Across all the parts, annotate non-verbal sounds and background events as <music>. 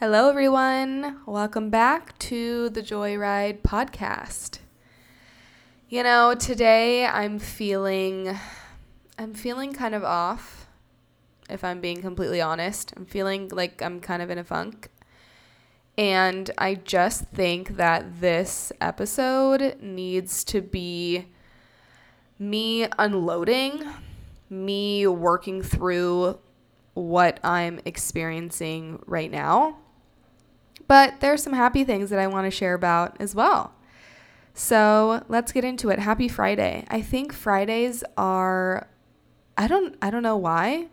Hello, everyone. Welcome back to the Joyride podcast. You know, today I'm feeling I'm feeling kind of off if I'm being completely honest. I'm feeling like I'm kind of in a funk. And I just think that this episode needs to be me unloading, me working through what I'm experiencing right now but there's some happy things that I want to share about as well. So let's get into it. Happy Friday. I think Fridays are I don't I don't know why,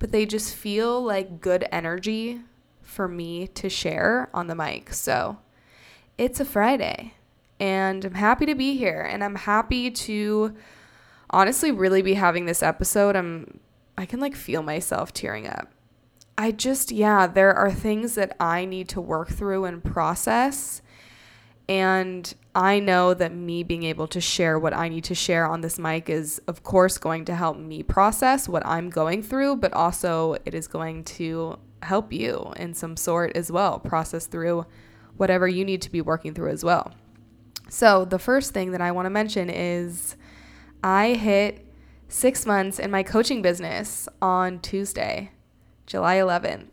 but they just feel like good energy for me to share on the mic. So it's a Friday and I'm happy to be here and I'm happy to honestly really be having this episode. I'm I can like feel myself tearing up. I just, yeah, there are things that I need to work through and process. And I know that me being able to share what I need to share on this mic is, of course, going to help me process what I'm going through, but also it is going to help you in some sort as well, process through whatever you need to be working through as well. So, the first thing that I want to mention is I hit six months in my coaching business on Tuesday. July 11th.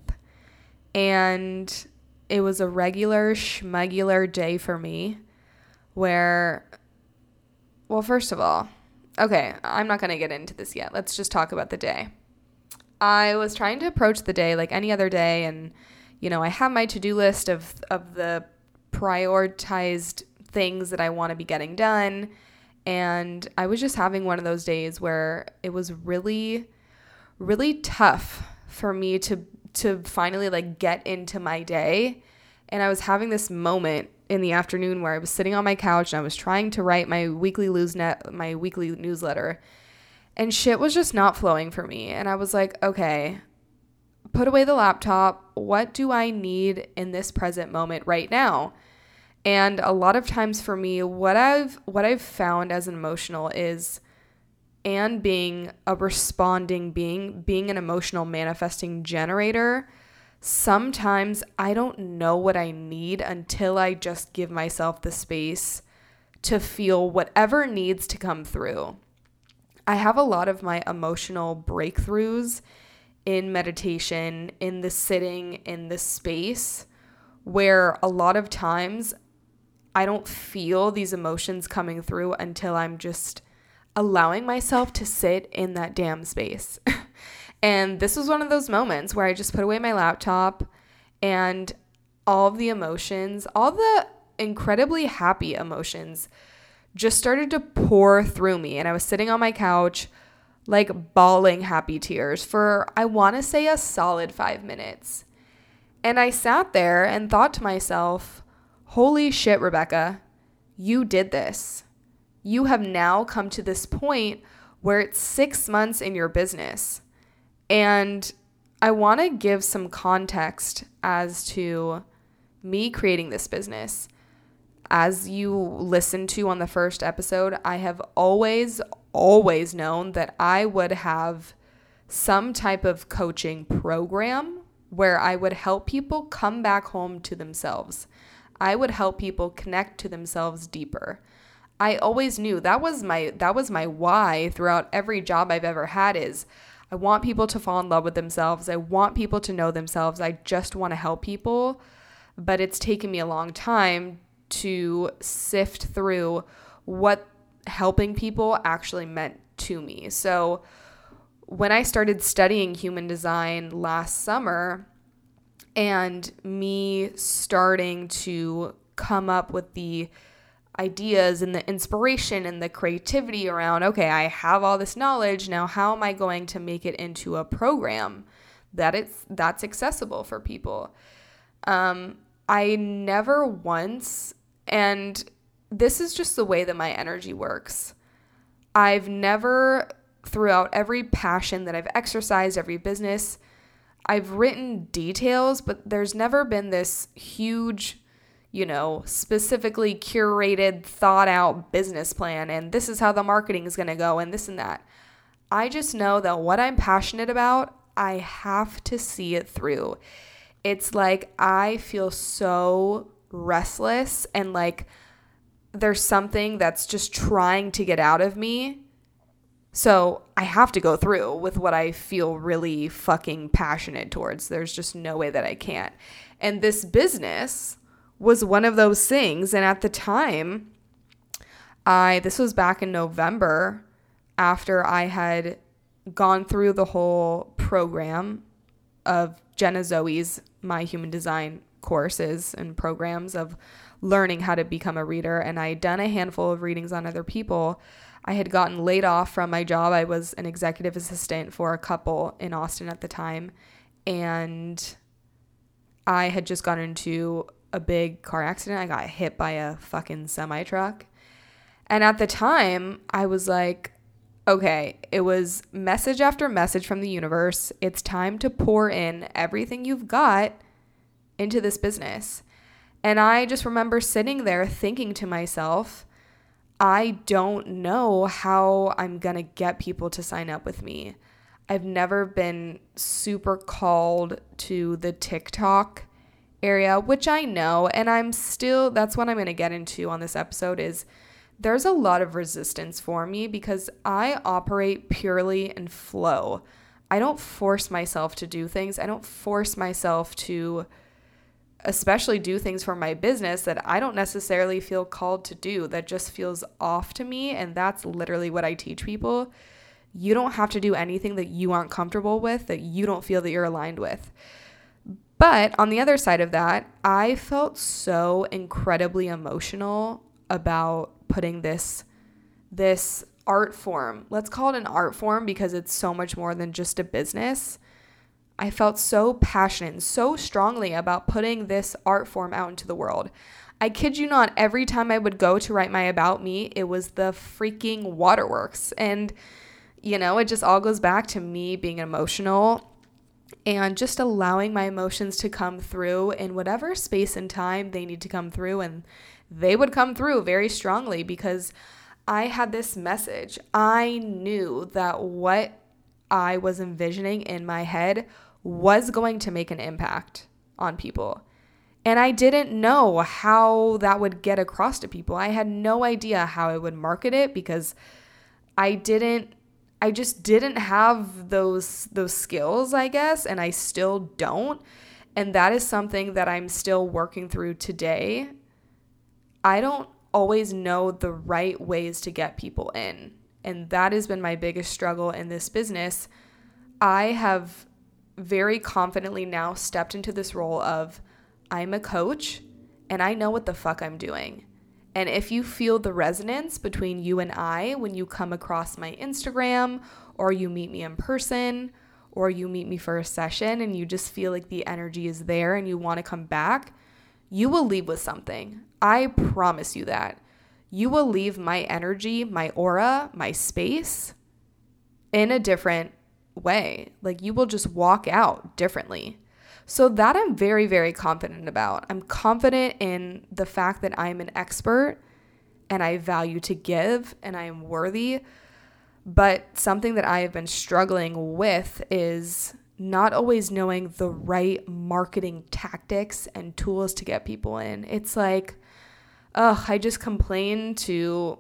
And it was a regular schmegular day for me where, well, first of all, okay, I'm not going to get into this yet. Let's just talk about the day. I was trying to approach the day like any other day, and, you know, I have my to do list of, of the prioritized things that I want to be getting done. And I was just having one of those days where it was really, really tough for me to to finally like get into my day. And I was having this moment in the afternoon where I was sitting on my couch and I was trying to write my weekly net my weekly newsletter. And shit was just not flowing for me. And I was like, okay, put away the laptop. What do I need in this present moment right now? And a lot of times for me, what I've what I've found as an emotional is and being a responding being, being an emotional manifesting generator, sometimes I don't know what I need until I just give myself the space to feel whatever needs to come through. I have a lot of my emotional breakthroughs in meditation, in the sitting, in the space, where a lot of times I don't feel these emotions coming through until I'm just allowing myself to sit in that damn space. <laughs> and this was one of those moments where I just put away my laptop and all of the emotions, all the incredibly happy emotions just started to pour through me. And I was sitting on my couch, like bawling happy tears for, I want to say, a solid five minutes. And I sat there and thought to myself, holy shit, Rebekah, you did this you have now come to this point where it's six months in your business. And I want to give some context as to me creating this business. As you listened to on the first episode, I have always, always known that I would have some type of coaching program where I would help people come back home to themselves. I would help people connect to themselves deeper. I always knew that was my that was my why throughout every job I've ever had is I want people to fall in love with themselves. I want people to know themselves. I just want to help people. But it's taken me a long time to sift through what helping people actually meant to me. So when I started studying human design last summer and me starting to come up with the ideas and the inspiration and the creativity around okay i have all this knowledge now how am i going to make it into a program that it's that's accessible for people? Um, i never once and this is just the way that my energy works. I've never throughout every passion that i've exercised every business i've written details but there's never been this huge you know, specifically curated, thought out business plan and this is how the marketing is going to go and this and that. I just know that what I'm passionate about, I have to see it through. it's like I feel so restless and like there's something that's just trying to get out of me. So I have to go through with what I feel really fucking passionate towards. There's just no way that I can't. And this business was one of those things. And at the time, I, this was back in November after I had gone through the whole program of Jenna Zoe's My Human Design courses and programs of learning how to become a reader. And I had done a handful of readings on other people. I had gotten laid off from my job. I was an executive assistant for a couple in Austin at the time. And I had just gotten into a big car accident. I got hit by a fucking semi truck. And at the time, I was like, okay, it was message after message from the universe. It's time to pour in everything you've got into this business. And I just remember sitting there thinking to myself, I don't know how I'm going to get people to sign up with me. I've never been super called to the TikTok area, which I know, and I'm still that's what I'm going to get into on this episode is there's a lot of resistance for me because I operate purely in flow. I don't force myself to do things. I don't force myself to especially do things for my business that I don't necessarily feel called to do that just feels off to me and that's literally what I teach people. You don't have to do anything that you aren't comfortable with that you don't feel that you're aligned with. But on the other side of that, I felt so incredibly emotional about putting this this art form. Let's call it an art form because it's so much more than just a business. I felt so passionate and so strongly about putting this art form out into the world. I kid you not, every time I would go to write my about me, it was the freaking waterworks. And, you know, it just all goes back to me being emotional and just allowing my emotions to come through in whatever space and time they need to come through. And they would come through very strongly because I had this message. I knew that what I was envisioning in my head was going to make an impact on people. And I didn't know how that would get across to people. I had no idea how I would market it because I didn't I just didn't have those those skills, I guess, and I still don't. And that is something that I'm still working through today I don't always know the right ways to get people in. And that has been my biggest struggle in this business. I have very confidently now stepped into this role of I'm a coach and I know what the fuck I'm doing. And if you feel the resonance between you and I when you come across my Instagram or you meet me in person or you meet me for a session and you just feel like the energy is there and you want to come back, you will leave with something. I promise you that. You will leave my energy, my aura, my space in a different way. Like you will just walk out differently. So that I'm very, very confident about. I'm confident in the fact that I'm an expert and I value to give and I am worthy. But something that I have been struggling with is not always knowing the right marketing tactics and tools to get people in. It's like ugh, I just complain to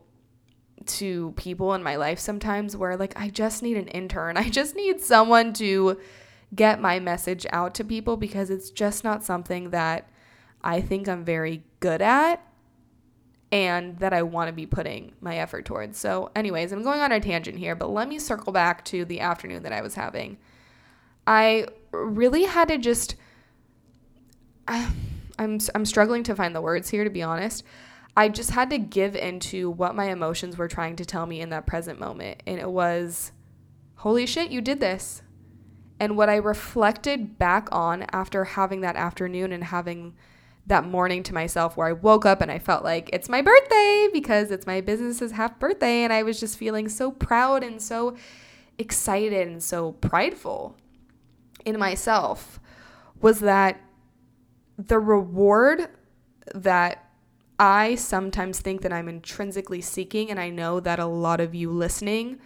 to people in my life sometimes where like I just need an intern. <laughs> I just need someone to get my message out to people because it's just not something that I think I'm very good at and that I want to be putting my effort towards. So, anyways, I'm going on a tangent here, but let me circle back to the afternoon that I was having. I really had to just <sighs> I'm I'm struggling to find the words here to be honest. I just had to give into what my emotions were trying to tell me in that present moment. And it was, holy shit, you did this. And what I reflected back on after having that afternoon and having that morning to myself where I woke up and I felt like it's my birthday because it's my business's half birthday. And I was just feeling so proud and so excited and so prideful in myself was that the reward that I sometimes think that I'm intrinsically seeking, and I know that a lot of you listening,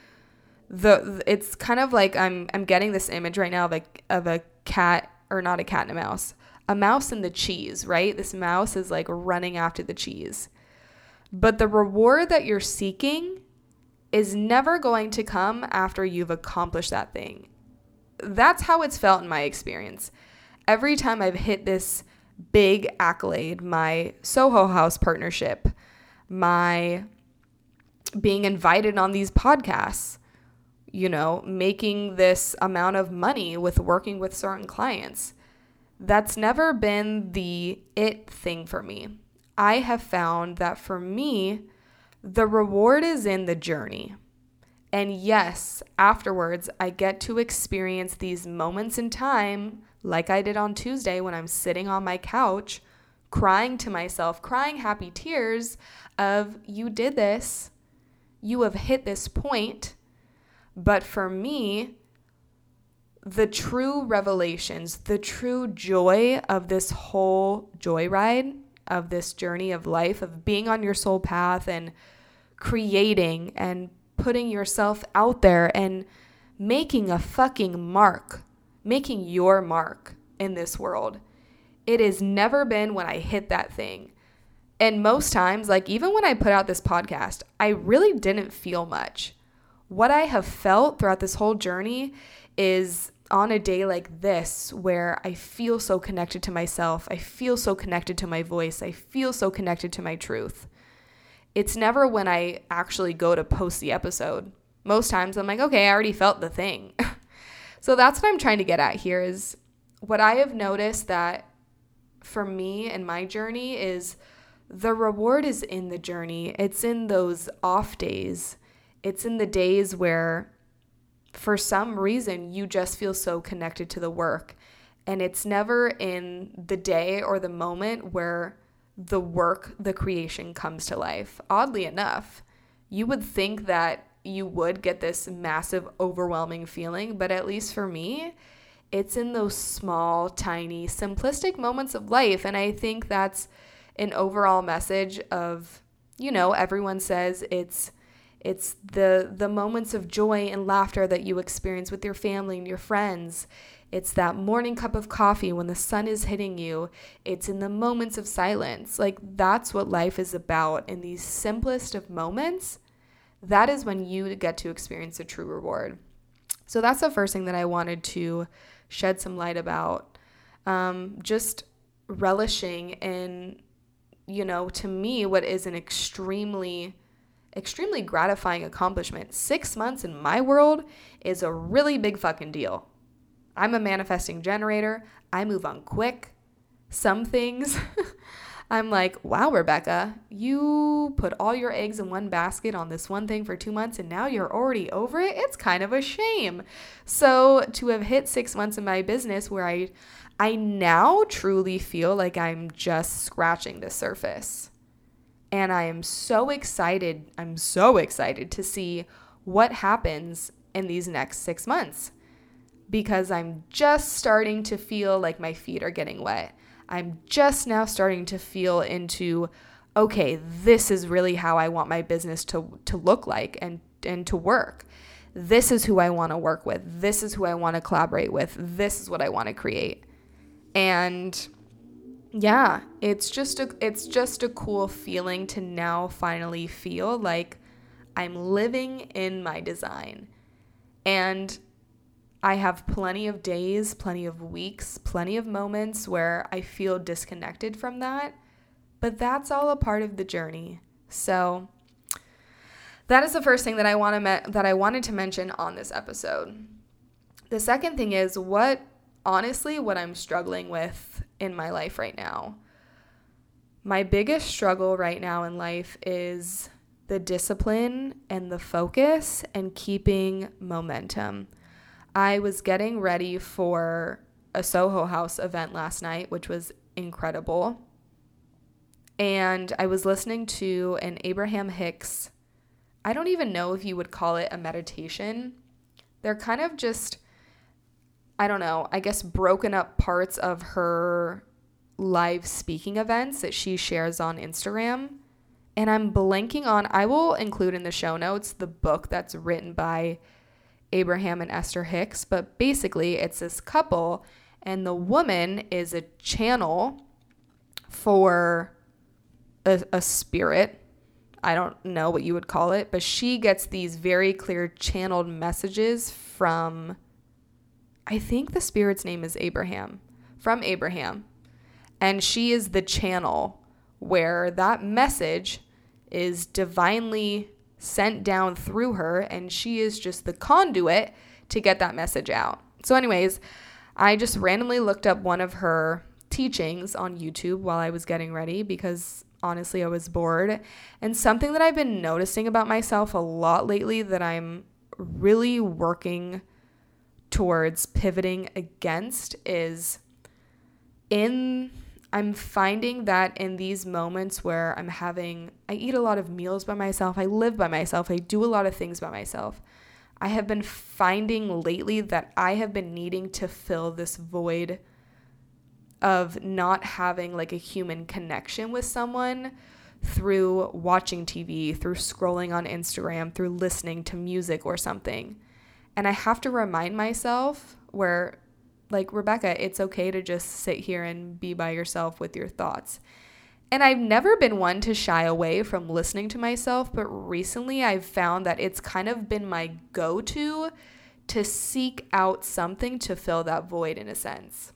the it's kind of like I'm I'm getting this image right now of a of a cat or not a cat and a mouse, a mouse and the cheese, right? This mouse is like running after the cheese. But the reward that you're seeking is never going to come after you've accomplished that thing. That's how it's felt in my experience. Every time I've hit this big accolade, my Soho House partnership, my being invited on these podcasts, you know, making this amount of money with working with certain clients. That's never been the it thing for me. I have found that for me, the reward is in the journey. And yes, afterwards, I get to experience these moments in time, like I did on Tuesday when I'm sitting on my couch, crying to myself, crying happy tears of, you did this, you have hit this point. But for me, the true revelations, the true joy of this whole joyride, of this journey of life, of being on your soul path and creating and putting yourself out there and making a fucking mark, making your mark in this world. It has never been when I hit that thing. And most times, like even when I put out this podcast, I really didn't feel much. What I have felt throughout this whole journey is on a day like this where I feel so connected to myself, I feel so connected to my voice, I feel so connected to my truth. It's never when I actually go to post the episode. Most times I'm like, okay, I already felt the thing. <laughs> so that's what I'm trying to get at here is what I have noticed that for me and my journey is the reward is in the journey. It's in those off days. It's in the days where for some reason you just feel so connected to the work. And it's never in the day or the moment where the work, the creation comes to life. Oddly enough, you would think that you would get this massive, overwhelming feeling, but at least for me, it's in those small, tiny, simplistic moments of life. And I think that's an overall message of, you know, everyone says it's it's the the moments of joy and laughter that you experience with your family and your friends. It's that morning cup of coffee when the sun is hitting you. It's in the moments of silence. Like that's what life is about in these simplest of moments. That is when you get to experience a true reward. So that's the first thing that I wanted to shed some light about. Um, just relishing in, you know, to me, what is an extremely extremely gratifying accomplishment. Six months in my world is a really big fucking deal. I'm a manifesting generator. I move on quick. Some things <laughs> I'm like, wow, Rebekah, you put all your eggs in one basket on this one thing for two months and now you're already over it. It's kind of a shame. So to have hit six months in my business where I I now truly feel like I'm just scratching the surface. And I am so excited. I'm so excited to see what happens in these next six months because I'm just starting to feel like my feet are getting wet. I'm just now starting to feel into okay, this is really how I want my business to to look like and and to work. This is who I want to work with. This is who I want to collaborate with. This is what I want to create. And yeah, it's just a it's just a cool feeling to now finally feel like I'm living in my design. And I have plenty of days, plenty of weeks, plenty of moments where I feel disconnected from that, but that's all a part of the journey. So that is the first thing that I want to me- that I wanted to mention on this episode. The second thing is what honestly what I'm struggling with in my life right now. My biggest struggle right now in life is the discipline and the focus and keeping momentum. I was getting ready for a Soho House event last night, which was incredible. And I was listening to an Abraham Hicks. I don't even know if you would call it a meditation. They're kind of just I don't know, I guess broken up parts of her live speaking events that she shares on Instagram. And I'm blanking on, I will include in the show notes the book that's written by Abraham and Esther Hicks. But basically, it's this couple And the woman is a channel for a, a spirit. I don't know what you would call it, but she gets these very clear channeled messages from, I think the spirit's name is Abraham, from Abraham. And she is the channel where that message is divinely sent down through her, and she is just the conduit to get that message out. So, anyways, I just randomly looked up one of her teachings on YouTube while I was getting ready because honestly I was bored. And something that I've been noticing about myself a lot lately that I'm really working towards pivoting against is in I'm finding that in these moments where I'm having, I eat a lot of meals by myself, I live by myself, I do a lot of things by myself. I have been finding lately that I have been needing to fill this void of not having like a human connection with someone through watching TV, through scrolling on Instagram, through listening to music or something. And I have to remind myself where like Rebekah, it's okay to just sit here and be by yourself with your thoughts. And I've never been one to shy away from listening to myself, but recently I've found that it's kind of been my go to to seek out something to fill that void in a sense.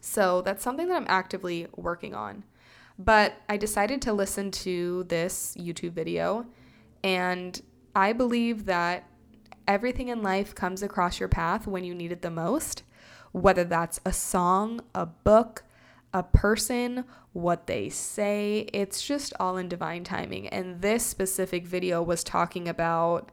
So that's something that I'm actively working on. But I decided to listen to this YouTube video, and I believe that everything in life comes across your path when you need it the most whether that's a song, a book, a person, what they say. It's just all in divine timing. And this specific video was talking about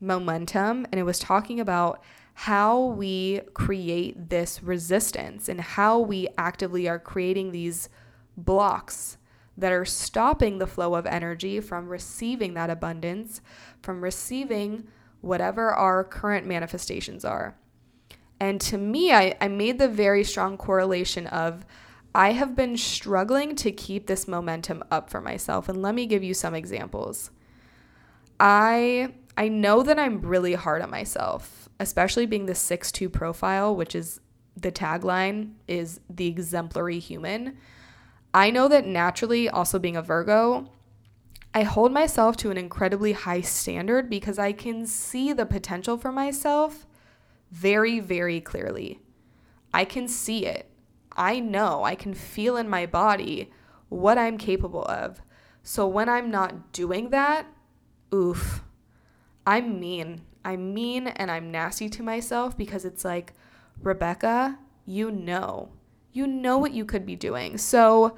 momentum and it was talking about how we create this resistance and how we actively are creating these blocks that are stopping the flow of energy from receiving that abundance, from receiving whatever our current manifestations are. And to me, I, I made the very strong correlation of I have been struggling to keep this momentum up for myself. And let me give you some examples. I I know that I'm really hard on myself, especially being the 6'2 profile, which is the tagline is the exemplary human. I know that naturally, also being a Virgo, I hold myself to an incredibly high standard because I can see the potential for myself very, very clearly. I can see it. I know, I can feel in my body what I'm capable of. So when I'm not doing that, oof, I'm mean. I'm mean and I'm nasty to myself because it's like, Rebekah, you know, you know what you could be doing. So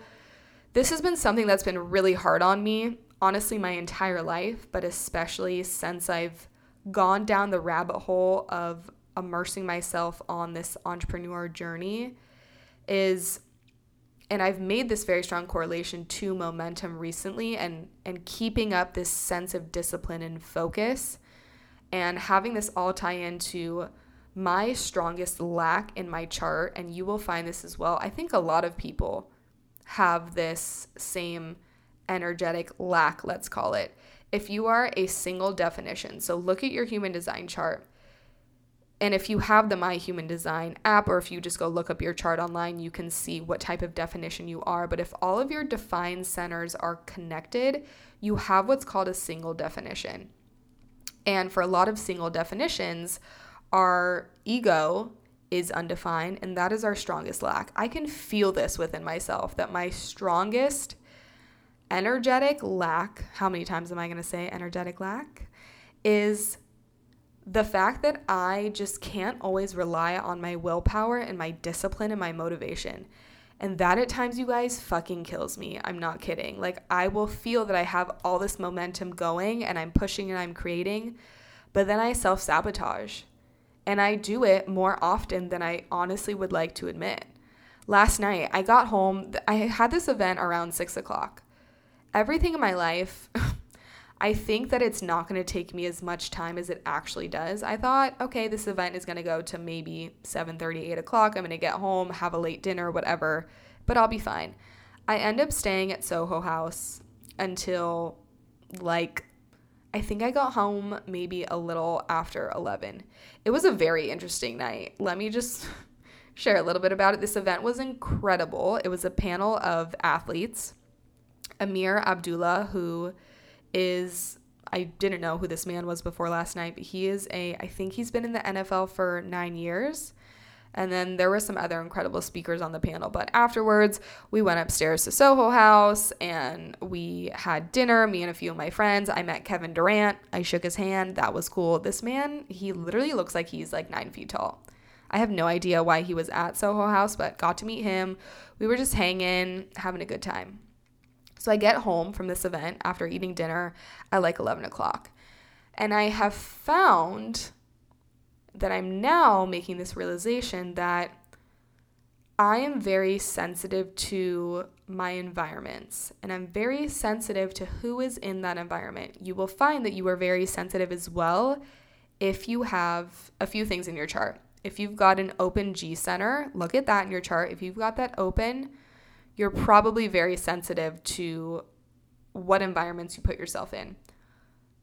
this has been something that's been really hard on me, honestly, my entire life, but especially since I've gone down the rabbit hole of immersing myself on this entrepreneur journey is and I've made this very strong correlation to momentum recently and and keeping up this sense of discipline and focus and having this all tie into my strongest lack in my chart and you will find this as well. I think a lot of people have this same energetic lack, let's call it. If you are a single definition, so look at your human design chart and if you have the My Human Design app, or if you just go look up your chart online, you can see what type of definition you are. But if all of your defined centers are connected, you have what's called a single definition. And for a lot of single definitions, our ego is undefined, and that is our strongest lack. I can feel this within myself that my strongest energetic lack, how many times am I going to say energetic lack? Is the fact that I just can't always rely on my willpower and my discipline and my motivation. And that at times, you guys, fucking kills me. I'm not kidding. Like, I will feel that I have all this momentum going and I'm pushing and I'm creating, but then I self sabotage. And I do it more often than I honestly would like to admit. Last night, I got home, I had this event around six o'clock. Everything in my life, <laughs> I think that it's not going to take me as much time as it actually does. I thought, okay, this event is going to go to maybe 7:30, 8 o'clock. I'm going to get home, have a late dinner, whatever, but I'll be fine. I end up staying at Soho House until like I think I got home maybe a little after 11. It was a very interesting night. Let me just <laughs> share a little bit about it. This event was incredible. It was a panel of athletes. Ameer Abdullah, who is I didn't know who this man was before last night, but he is a I think he's been in the NFL for 9 years. And then there were some other incredible speakers on the panel. But afterwards, we went upstairs to Soho House and we had dinner, me and a few of my friends. I met Kevin Durant. I shook his hand. That was cool. This man, he literally looks like he's like nine feet tall. I have no idea why he was at Soho House, but got to meet him. We were just hanging, having a good time. So I get home from this event after eating dinner at like 11 o'clock. And I have found that I'm now making this realization that I am very sensitive to my environments and I'm very sensitive to who is in that environment. You will find that you are very sensitive as well if you have a few things in your chart. If you've got an open G center, look at that in your chart. If you've got that open, you're probably very sensitive to what environments you put yourself in.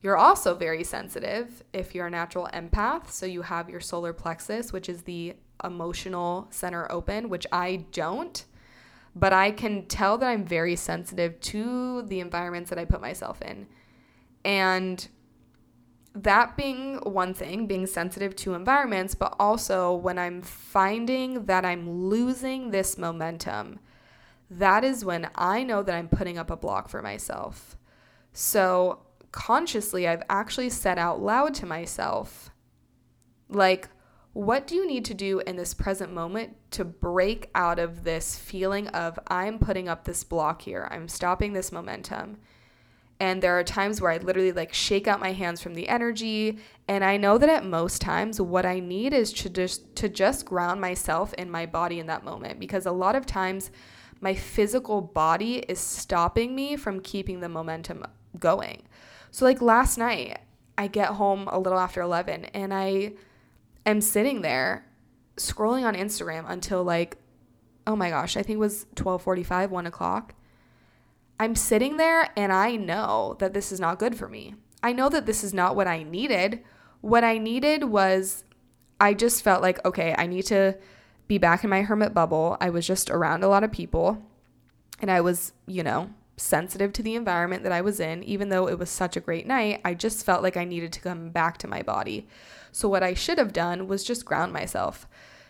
You're also very sensitive if you're a natural empath. So you have your solar plexus, which is the emotional center open, which I don't. But I can tell that I'm very sensitive to the environments that I put myself in. And that being one thing, being sensitive to environments, but also when I'm finding that I'm losing this momentum, that is when I know that I'm putting up a block for myself. So consciously, I've actually said out loud to myself, like, what do you need to do in this present moment to break out of this feeling of I'm putting up this block here, I'm stopping this momentum? And there are times where I literally like shake out my hands from the energy. And I know that at most times, what I need is to just, to just ground myself in my body in that moment. Because a lot of times, my physical body is stopping me from keeping the momentum going. So, like last night, I get home a little after 11 and I am sitting there scrolling on Instagram until like, oh my gosh, I think it was 1245, 1 o'clock. I'm sitting there and I know that this is not good for me. I know that this is not what I needed. What I needed was I just felt like, okay, I need to be back in my hermit bubble. I was just around a lot of people and I was, you know, sensitive to the environment that I was in. Even though it was such a great night, I just felt like I needed to come back to my body. So, what I should have done was just ground myself,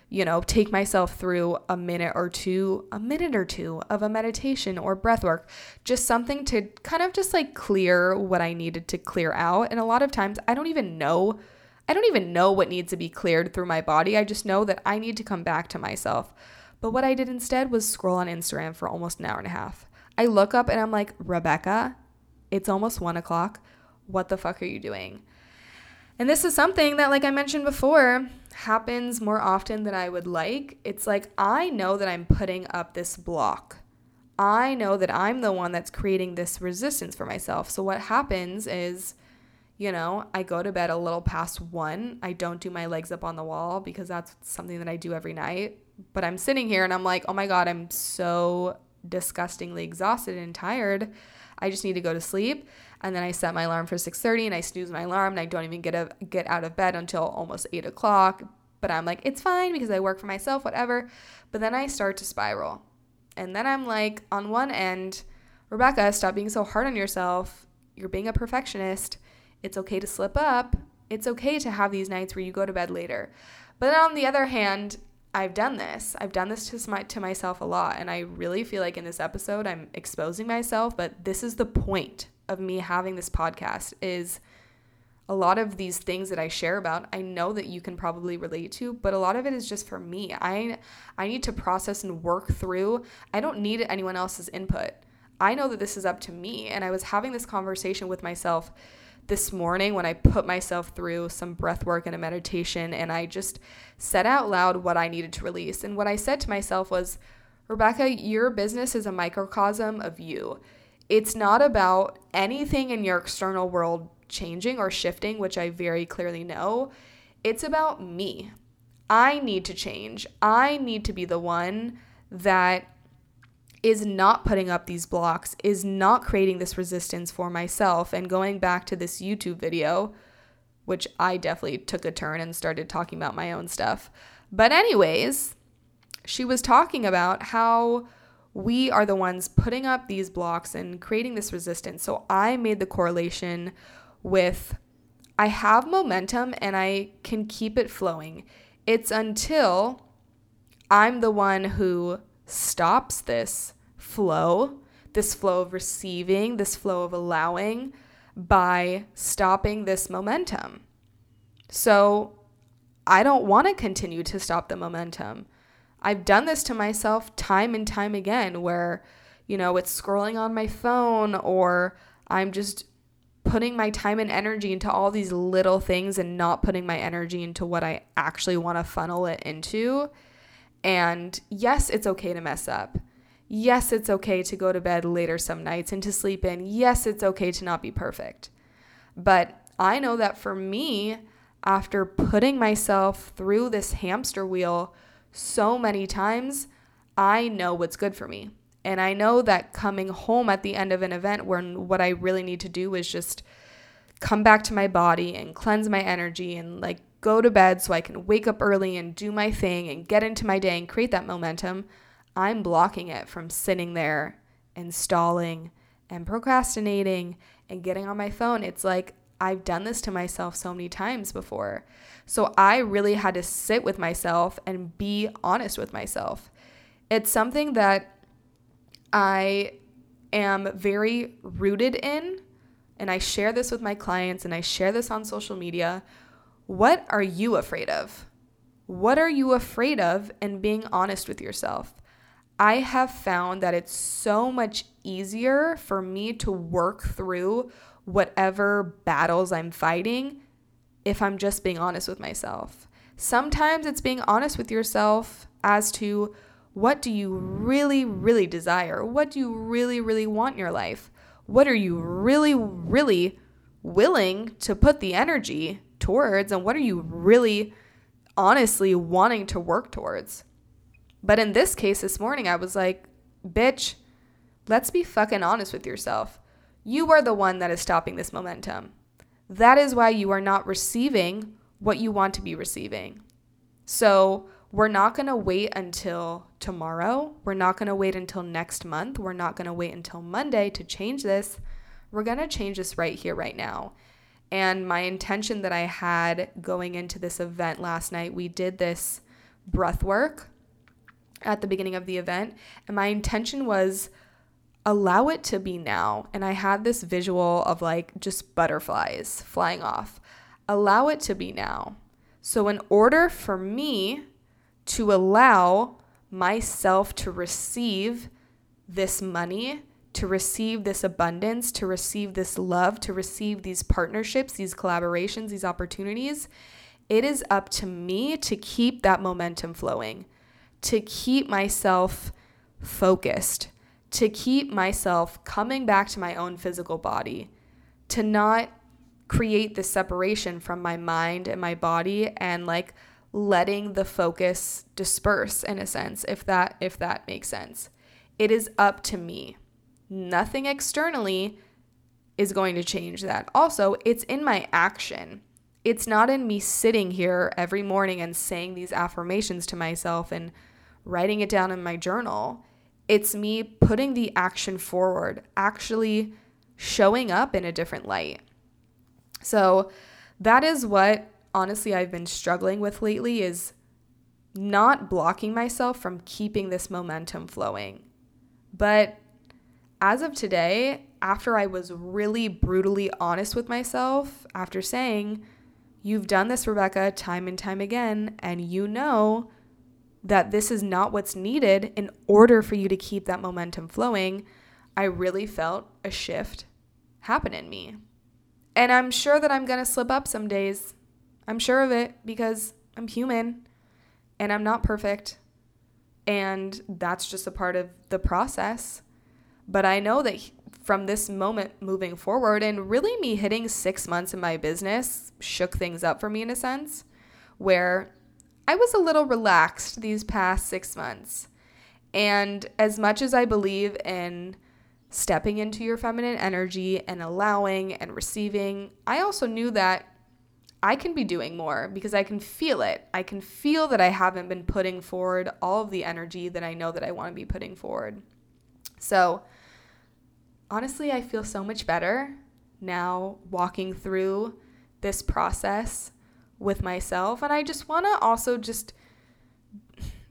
you know, take myself through a minute or two, a minute or two of a meditation or breath work, just something to kind of just like clear what I needed to clear out. And a lot of times I don't even know. I don't even know what needs to be cleared through my body. I just know that I need to come back to myself. But what I did instead was scroll on Instagram for almost an hour and a half. I look up and I'm like, Rebekah, it's almost one o'clock. What the fuck are you doing? And this is something that, like I mentioned before, happens more often than I would like. It's like I know that I'm putting up this block. I know that I'm the one that's creating this resistance for myself. So, what happens is, you know, I go to bed a little past one. I don't do my legs up on the wall because that's something that I do every night. But I'm sitting here and I'm like, oh my God, I'm so disgustingly exhausted and tired. I just need to go to sleep. And then I set my alarm for 6:30 and I snooze my alarm and I don't even get a, get out of bed until almost eight o'clock. But I'm like, it's fine because I work for myself, whatever. But then I start to spiral. And then I'm like, on one end, Rebekah, stop being so hard on yourself. You're being a perfectionist. It's okay to slip up. It's okay to have these nights where you go to bed later. But on the other hand, I've done this. I've done this to my to myself a lot and I really feel like in this episode I'm exposing myself, but this is the point of me having this podcast is a lot of these things that I share about, I know that you can probably relate to, but a lot of it is just for me. I I need to process and work through. I don't need anyone else's input. I know that this is up to me and I was having this conversation with myself this morning when I put myself through some breath work and a meditation and I just said out loud what I needed to release. And what I said to myself was, Rebekah, your business is a microcosm of you. It's not about anything in your external world changing or shifting, which I very clearly know. It's about me. I need to change. I need to be the one that is not putting up these blocks, is not creating this resistance for myself. And going back to this YouTube video, which I definitely took a turn and started talking about my own stuff. But, anyways, she was talking about how we are the ones putting up these blocks and creating this resistance. So I made the correlation with I have momentum and I can keep it flowing. It's until I'm the one who stops this flow, this flow of receiving, this flow of allowing by stopping this momentum. So I don't want to continue to stop the momentum. I've done this to myself time and time again where, you know, it's scrolling on my phone or I'm just putting my time and energy into all these little things and not putting my energy into what I actually want to funnel it into. And yes, it's okay to mess up. Yes, it's okay to go to bed later some nights and to sleep in. Yes, it's okay to not be perfect. But I know that for me, after putting myself through this hamster wheel so many times, I know what's good for me. And I know that coming home at the end of an event when what I really need to do is just come back to my body and cleanse my energy and like go to bed so I can wake up early and do my thing and get into my day and create that momentum, I'm blocking it from sitting there and stalling and procrastinating and getting on my phone. It's like I've done this to myself so many times before. So I really had to sit with myself and be honest with myself. It's something that I am very rooted in, and I share this with my clients and I share this on social media what are you afraid of? What are you afraid of? And being honest with yourself. I have found that it's so much easier for me to work through whatever battles I'm fighting if I'm just being honest with myself. Sometimes it's being honest with yourself as to what do you really, really desire? What do you really, really want in your life? What are you really, really willing to put the energy towards and what are you really honestly wanting to work towards. But in this case this morning, I was like, bitch, let's be fucking honest with yourself. You are the one that is stopping this momentum. That is why you are not receiving what you want to be receiving. So, we're not going to wait until tomorrow. We're not going to wait until next month. We're not going to wait until Monday to change this. We're going to change this right here, right now. And my intention that I had going into this event last night, we did this breath work at the beginning of the event. And my intention was allow it to be now. And I had this visual of like just butterflies flying off. Allow it to be now. So, in order for me to allow myself to receive this money to receive this abundance, to receive this love, to receive these partnerships, these collaborations, these opportunities, it is up to me to keep that momentum flowing, to keep myself focused, to keep myself coming back to my own physical body, to not create this separation from my mind and my body and like letting the focus disperse in a sense if that if that makes sense. It is up to me Nothing externally is going to change that. Also, it's in my action. It's not in me sitting here every morning and saying these affirmations to myself and writing it down in my journal. It's me putting the action forward, actually showing up in a different light. So, that is what honestly I've been struggling with lately is not blocking myself from keeping this momentum flowing. But as of today, after I was really brutally honest with myself, after saying, You've done this, Rebekah, time and time again, and you know that this is not what's needed in order for you to keep that momentum flowing, I really felt a shift happen in me. And I'm sure that I'm to slip up some days. I'm sure of it because I'm human and I'm not perfect. And that's just a part of the process. But I know that from this moment moving forward, and really me hitting six months in my business shook things up for me in a sense, where I was a little relaxed these past six months. And as much as I believe in stepping into your feminine energy and allowing and receiving, I also knew that I can be doing more because I can feel it. I can feel that I haven't been putting forward all of the energy that I know that I want to be putting forward. So, honestly, I feel so much better now walking through this process with myself. And I just want to also just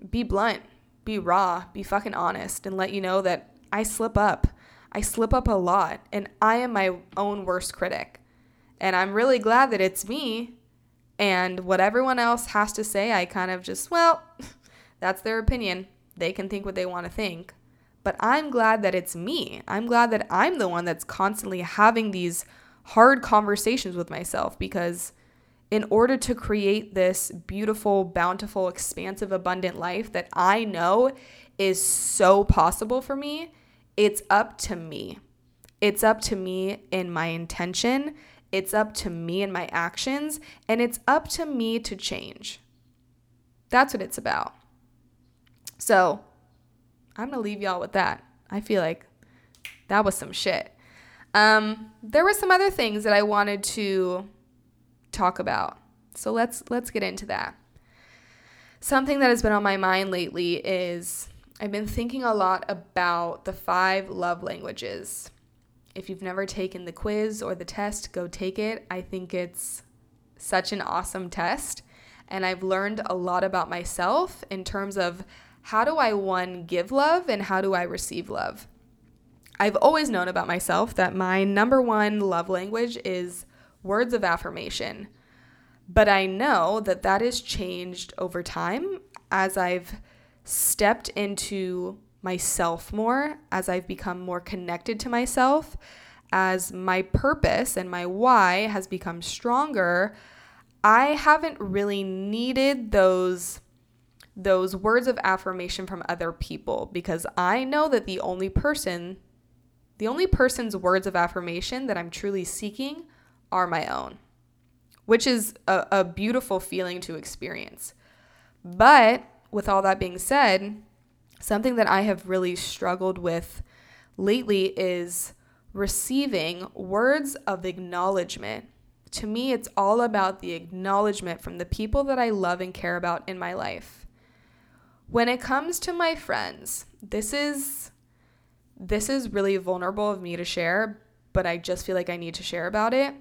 be blunt, be raw, be fucking honest, and let you know that I slip up. I slip up a lot, and I am my own worst critic. And I'm really glad that it's me. And what everyone else has to say, I kind of just, well, <laughs> that's their opinion. They can think what they want to think. But I'm glad that it's me. I'm glad that I'm the one that's constantly having these hard conversations with myself because in order to create this beautiful, bountiful, expansive, abundant life that I know is so possible for me, it's up to me. It's up to me in my intention, it's up to me in my actions, and it's up to me to change. That's what it's about. So, I'm to leave y'all with that. I feel like that was some shit. Um, there were some other things that I wanted to talk about. So let's let's get into that. Something that has been on my mind lately is I've been thinking a lot about the five love languages. If you've never taken the quiz or the test, go take it. I think it's such an awesome test. And I've learned a lot about myself in terms of how do I, one, give love and how do I receive love? I've always known about myself that my number one love language is words of affirmation. But I know that that has changed over time as I've stepped into myself more, as I've become more connected to myself, as my purpose and my why has become stronger. I haven't really needed those those words of affirmation from other people because I know that the only person the only person's words of affirmation that I'm truly seeking are my own, which is a, a beautiful feeling to experience. But with all that being said, something that I have really struggled with lately is receiving words of acknowledgement. To me, it's all about the acknowledgement from the people that I love and care about in my life. When it comes to my friends, this is this is really vulnerable of me to share, but I just feel like I need to share about it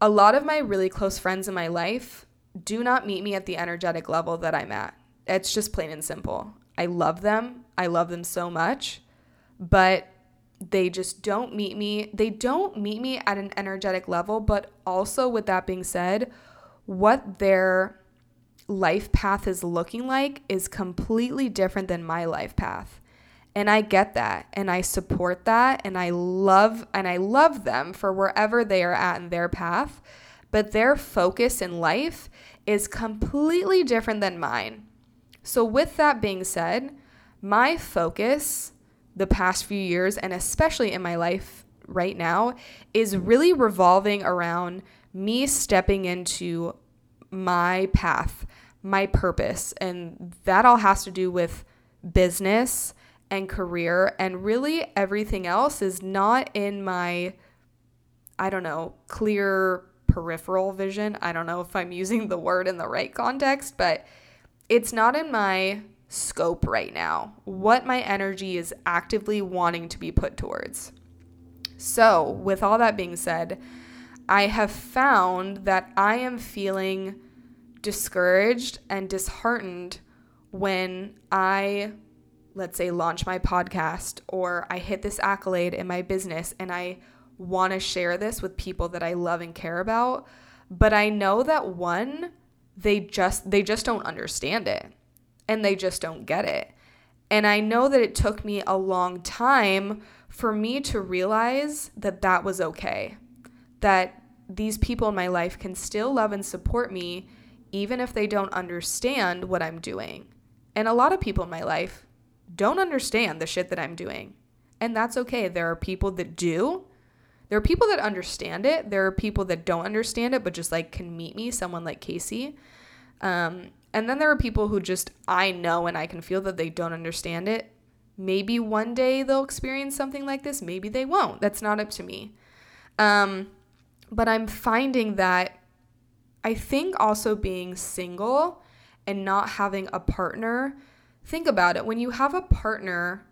a lot of my really close friends in my life do not meet me at the energetic level that I'm at. It's just plain and simple. I love them. I love them so much, but they just don't meet me. They don't meet me at an energetic level, but also with that being said, what their life path is looking like is completely different than my life path. And I get that and I support that and I love and I love them for wherever they are at in their path. But their focus in life is completely different than mine. So with that being said, my focus the past few years and especially in my life right now is really revolving around me stepping into my path, my purpose. And that all has to do with business and career, and really everything else is not in my, I don't know, clear peripheral vision. I don't know if I'm using the word in the right context, but it's not in my scope right now, what my energy is actively wanting to be put towards. So, with all that being said, I have found that I am feeling discouraged and disheartened when I let's say, launch my podcast or I hit this accolade in my business and I want to share this with people that I love and care about, but I know that one, they just they just don't understand it and they just don't get it. And I know that it took me a long time for me to realize that that was okay. That these people in my life can still love and support me even if they don't understand what I'm doing. And a lot of people in my life don't understand the shit that I'm doing. And that's okay. There are people that do. There are people that understand it. There are people that don't understand it, but just like can meet me, someone like Casey. Um, and then there are people who just, I know and I can feel that they don't understand it. Maybe one day they'll experience something like this. Maybe they won't. That's not up to me. Um, but I'm finding that I think also being single and not having a partner, think about it. When you have a partner,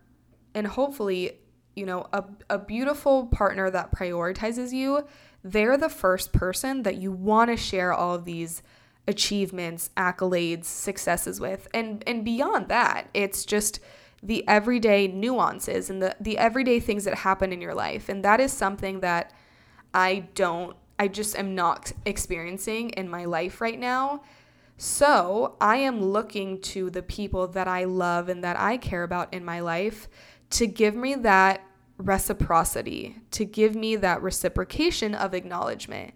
and hopefully, you know, a, a beautiful partner that prioritizes you, they're the first person that you want to share all of these achievements, accolades, successes with. And and beyond that, it's just the everyday nuances and the the everyday things that happen in your life. And that is something that I don't I just am not experiencing in my life right now. So, I am looking to the people that I love and that I care about in my life to give me that reciprocity, to give me that reciprocation of acknowledgement.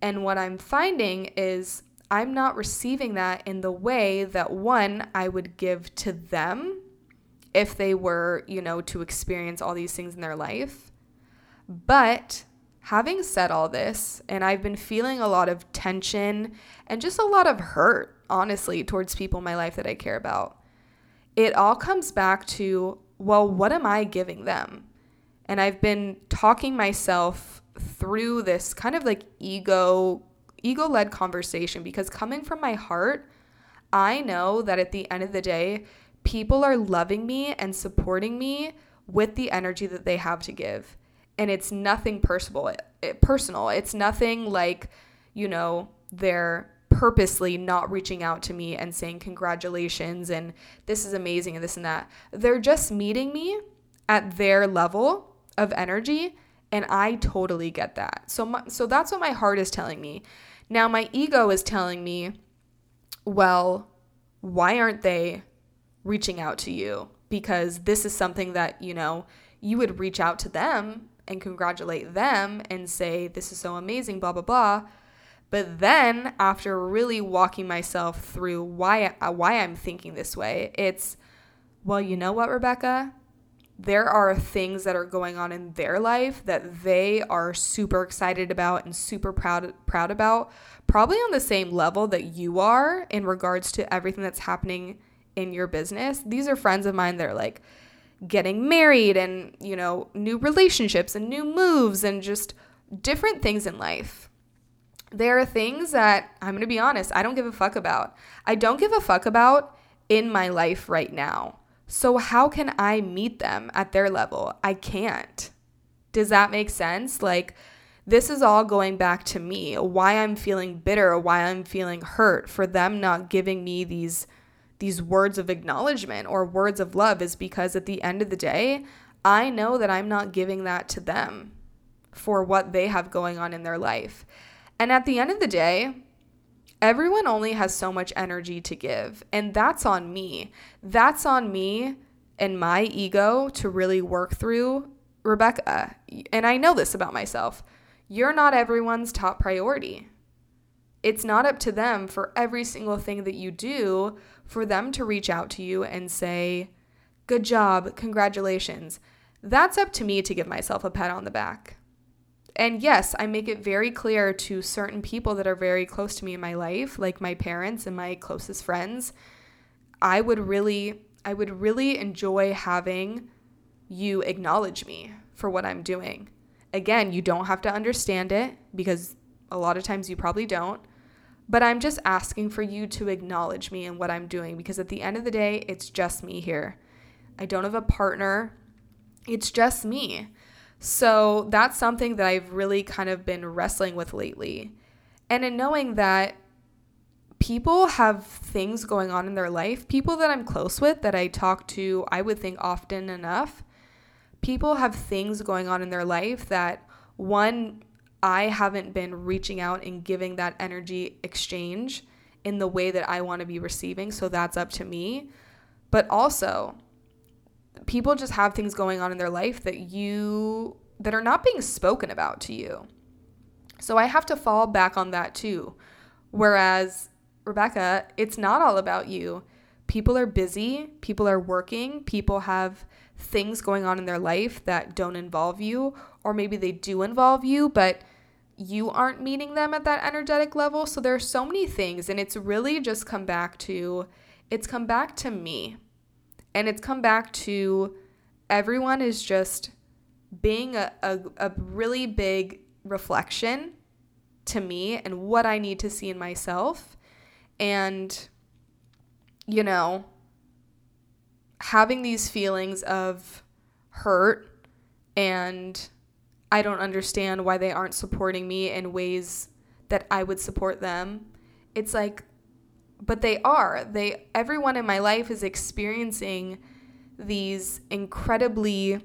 And what I'm finding is I'm not receiving that in the way that one I would give to them if they were, you know, to experience all these things in their life. But having said all this, and I've been feeling a lot of tension and just a lot of hurt, honestly, towards people in my life that I care about, it all comes back to, well, what am I giving them? And I've been talking myself through this kind of like ego ego led conversation because coming from my heart, I know that at the end of the day, people are loving me and supporting me with the energy that they have to give and it's nothing personal. It, it, personal. It's nothing like, you know, they're purposely not reaching out to me and saying congratulations and this is amazing and this and that. They're just meeting me at their level of energy and I totally get that. So my, so that's what my heart is telling me. Now my ego is telling me, well, why aren't they reaching out to you? Because this is something that, you know, you would reach out to them and congratulate them and say, This is so amazing, blah, blah, blah. But then, after really walking myself through why, uh, why I'm thinking this way, it's, well, you know what, Rebekah? There are things that are going on in their life that they are super excited about and super proud proud about, probably on the same level that you are in regards to everything that's happening in your business. These are friends of mine that are like, getting married and, you know, new relationships and new moves and just different things in life. There are things that I'm going to be honest, I don't give a fuck about. I don't give a fuck about in my life right now. So, how can I meet them at their level? I can't. Does that make sense? Like, this is all going back to me, why I'm feeling bitter, why I'm feeling hurt for them not giving me these these words of acknowledgement or words of love is because at the end of the day, I know that I'm not giving that to them for what they have going on in their life. And at the end of the day, everyone only has so much energy to give. And that's on me. That's on me and my ego to really work through Rebekah. And I know this about myself. You're not everyone's top priority. It's not up to them for every single thing that you do for them to reach out to you and say, Good job, congratulations. That's up to me to give myself a pat on the back. And yes, I make it very clear to certain people that are very close to me in my life, like my parents and my closest friends. I would really I would really enjoy having you acknowledge me for what I'm doing. Again, you don't have to understand it because a lot of times you probably don't. But I'm just asking for you to acknowledge me and what I'm doing because at the end of the day, it's just me here. I don't have a partner, it's just me. So that's something that I've really kind of been wrestling with lately. And in knowing that people have things going on in their life, people that I'm close with, that I talk to, I would think often enough, people have things going on in their life that one I haven't been reaching out and giving that energy exchange in the way that I want to be receiving. So that's up to me. But also, people just have things going on in their life that you that are not being spoken about to you. So I have to fall back on that too. Whereas Rebekah, it's not all about you. People are busy, people are working, people have things going on in their life that don't involve you, or maybe they do involve you, but you aren't meeting them at that energetic level. So there are so many things, and it's really just come back to it's come back to me. And it's come back to everyone is just being a, a, a really big reflection to me and what I need to see in myself. And, you know, having these feelings of hurt and I don't understand why they aren't supporting me in ways that I would support them. It's like but they are. They everyone in my life is experiencing these incredibly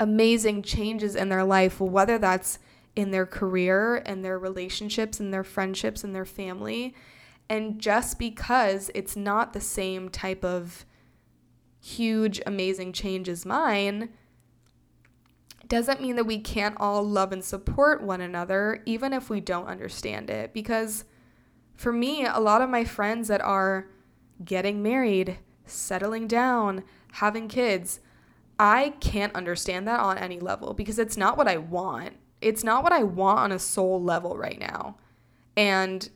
amazing changes in their life, whether that's in their career and their relationships and their friendships and their family. And just because it's not the same type of huge, amazing change as mine, doesn't mean that we can't all love and support one another, even if we don't understand it. Because for me, a lot of my friends that are getting married, settling down, having kids, I can't understand that on any level because it's not what I want. It's not what I want on a soul level right now. And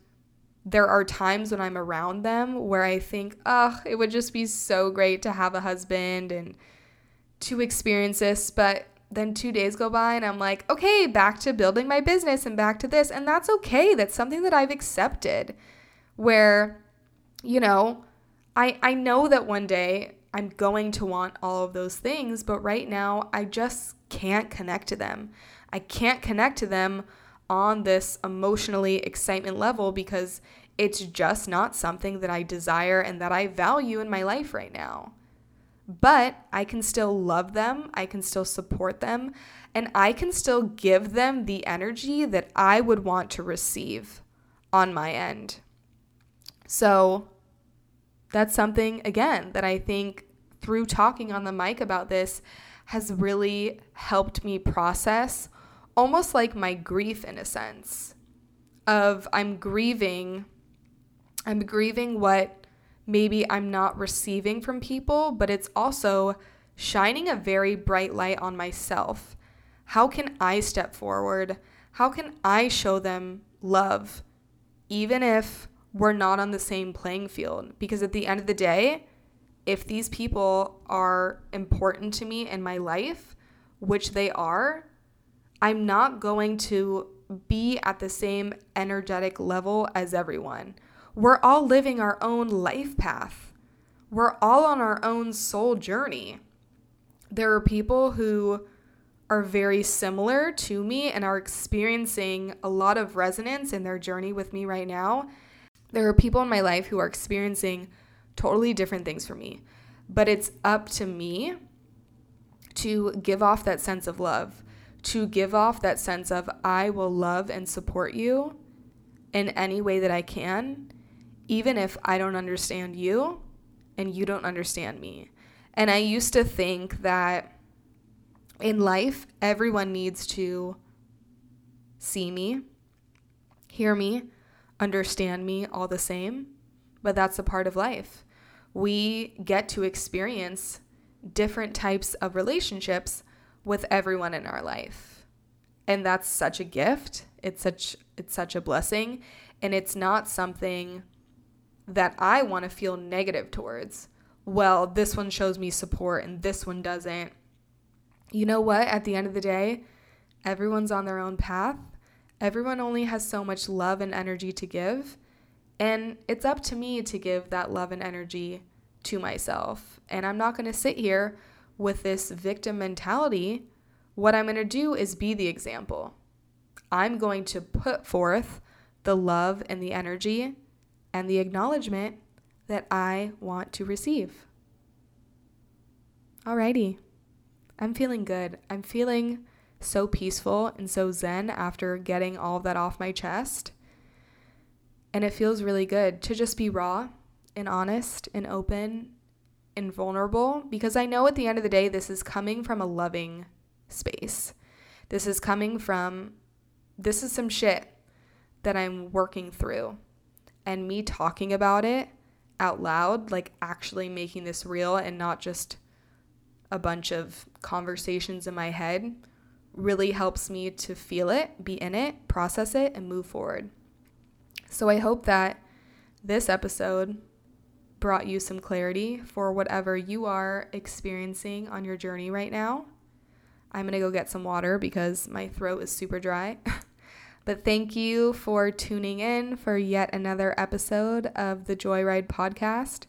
there are times when I'm around them where I think, oh, it would just be so great to have a husband and to experience this. But then two days go by and I'm like, okay, back to building my business and back to this. And that's okay. That's something that I've accepted where, you know, I, I know that one day I'm going to want all of those things, but right now I just can't connect to them. I can't connect to them on this emotionally excitement level because it's just not something that I desire and that I value in my life right now. But I can still love them, I can still support them, and I can still give them the energy that I would want to receive on my end. So, that's something, again, that I think through talking on the mic about this has really helped me process almost like my grief in a sense of I'm grieving I'm grieving what maybe I'm not receiving from people, but it's also shining a very bright light on myself. How can I step forward? How can I show them love even if we're not on the same playing field because at the end of the day, if these people are important to me in my life, which they are, I'm not going to be at the same energetic level as everyone. We're all living our own life path. We're all on our own soul journey. There are people who are very similar to me and are experiencing a lot of resonance in their journey with me right now. There are people in my life who are experiencing totally different things from me, but it's up to me to give off that sense of love, to give off that sense of I will love and support you in any way that I can, even if I don't understand you and you don't understand me. And I used to think that in life, everyone needs to see me, hear me, understand me all the same, but that's a part of life. We get to experience different types of relationships with everyone in our life. And that's such a gift. It's such it's such a blessing and it's not something that I want to feel negative towards. Well, this one shows me support and this one doesn't. You know what? At the end of the day, everyone's on their own path Everyone only has so much love and energy to give, and it's up to me to give that love and energy to myself. And I'm not going to sit here with this victim mentality. What I'm going to do is be the example. I'm going to put forth the love and the energy and the acknowledgement that I want to receive. Alrighty. I'm feeling good. I'm feeling so peaceful and so zen after getting all of that off my chest. And it feels really good to just be raw and honest and open and vulnerable because I know at the end of the day, this is coming from a loving space. This is coming from, this is some shit that I'm working through. And me talking about it out loud, like actually making this real and not just a bunch of conversations in my head, really helps me to feel it, be in it, process it, and move forward. So I hope that this episode brought you some clarity for whatever you are experiencing on your journey right now. I'm to go get some water because my throat is super dry. <laughs> But thank you for tuning in for yet another episode of the Joyride podcast.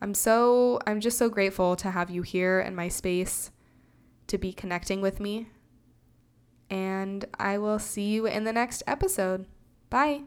I'm so I'm just so grateful to have you here in my space to be connecting with me. And I will see you in the next episode. Bye.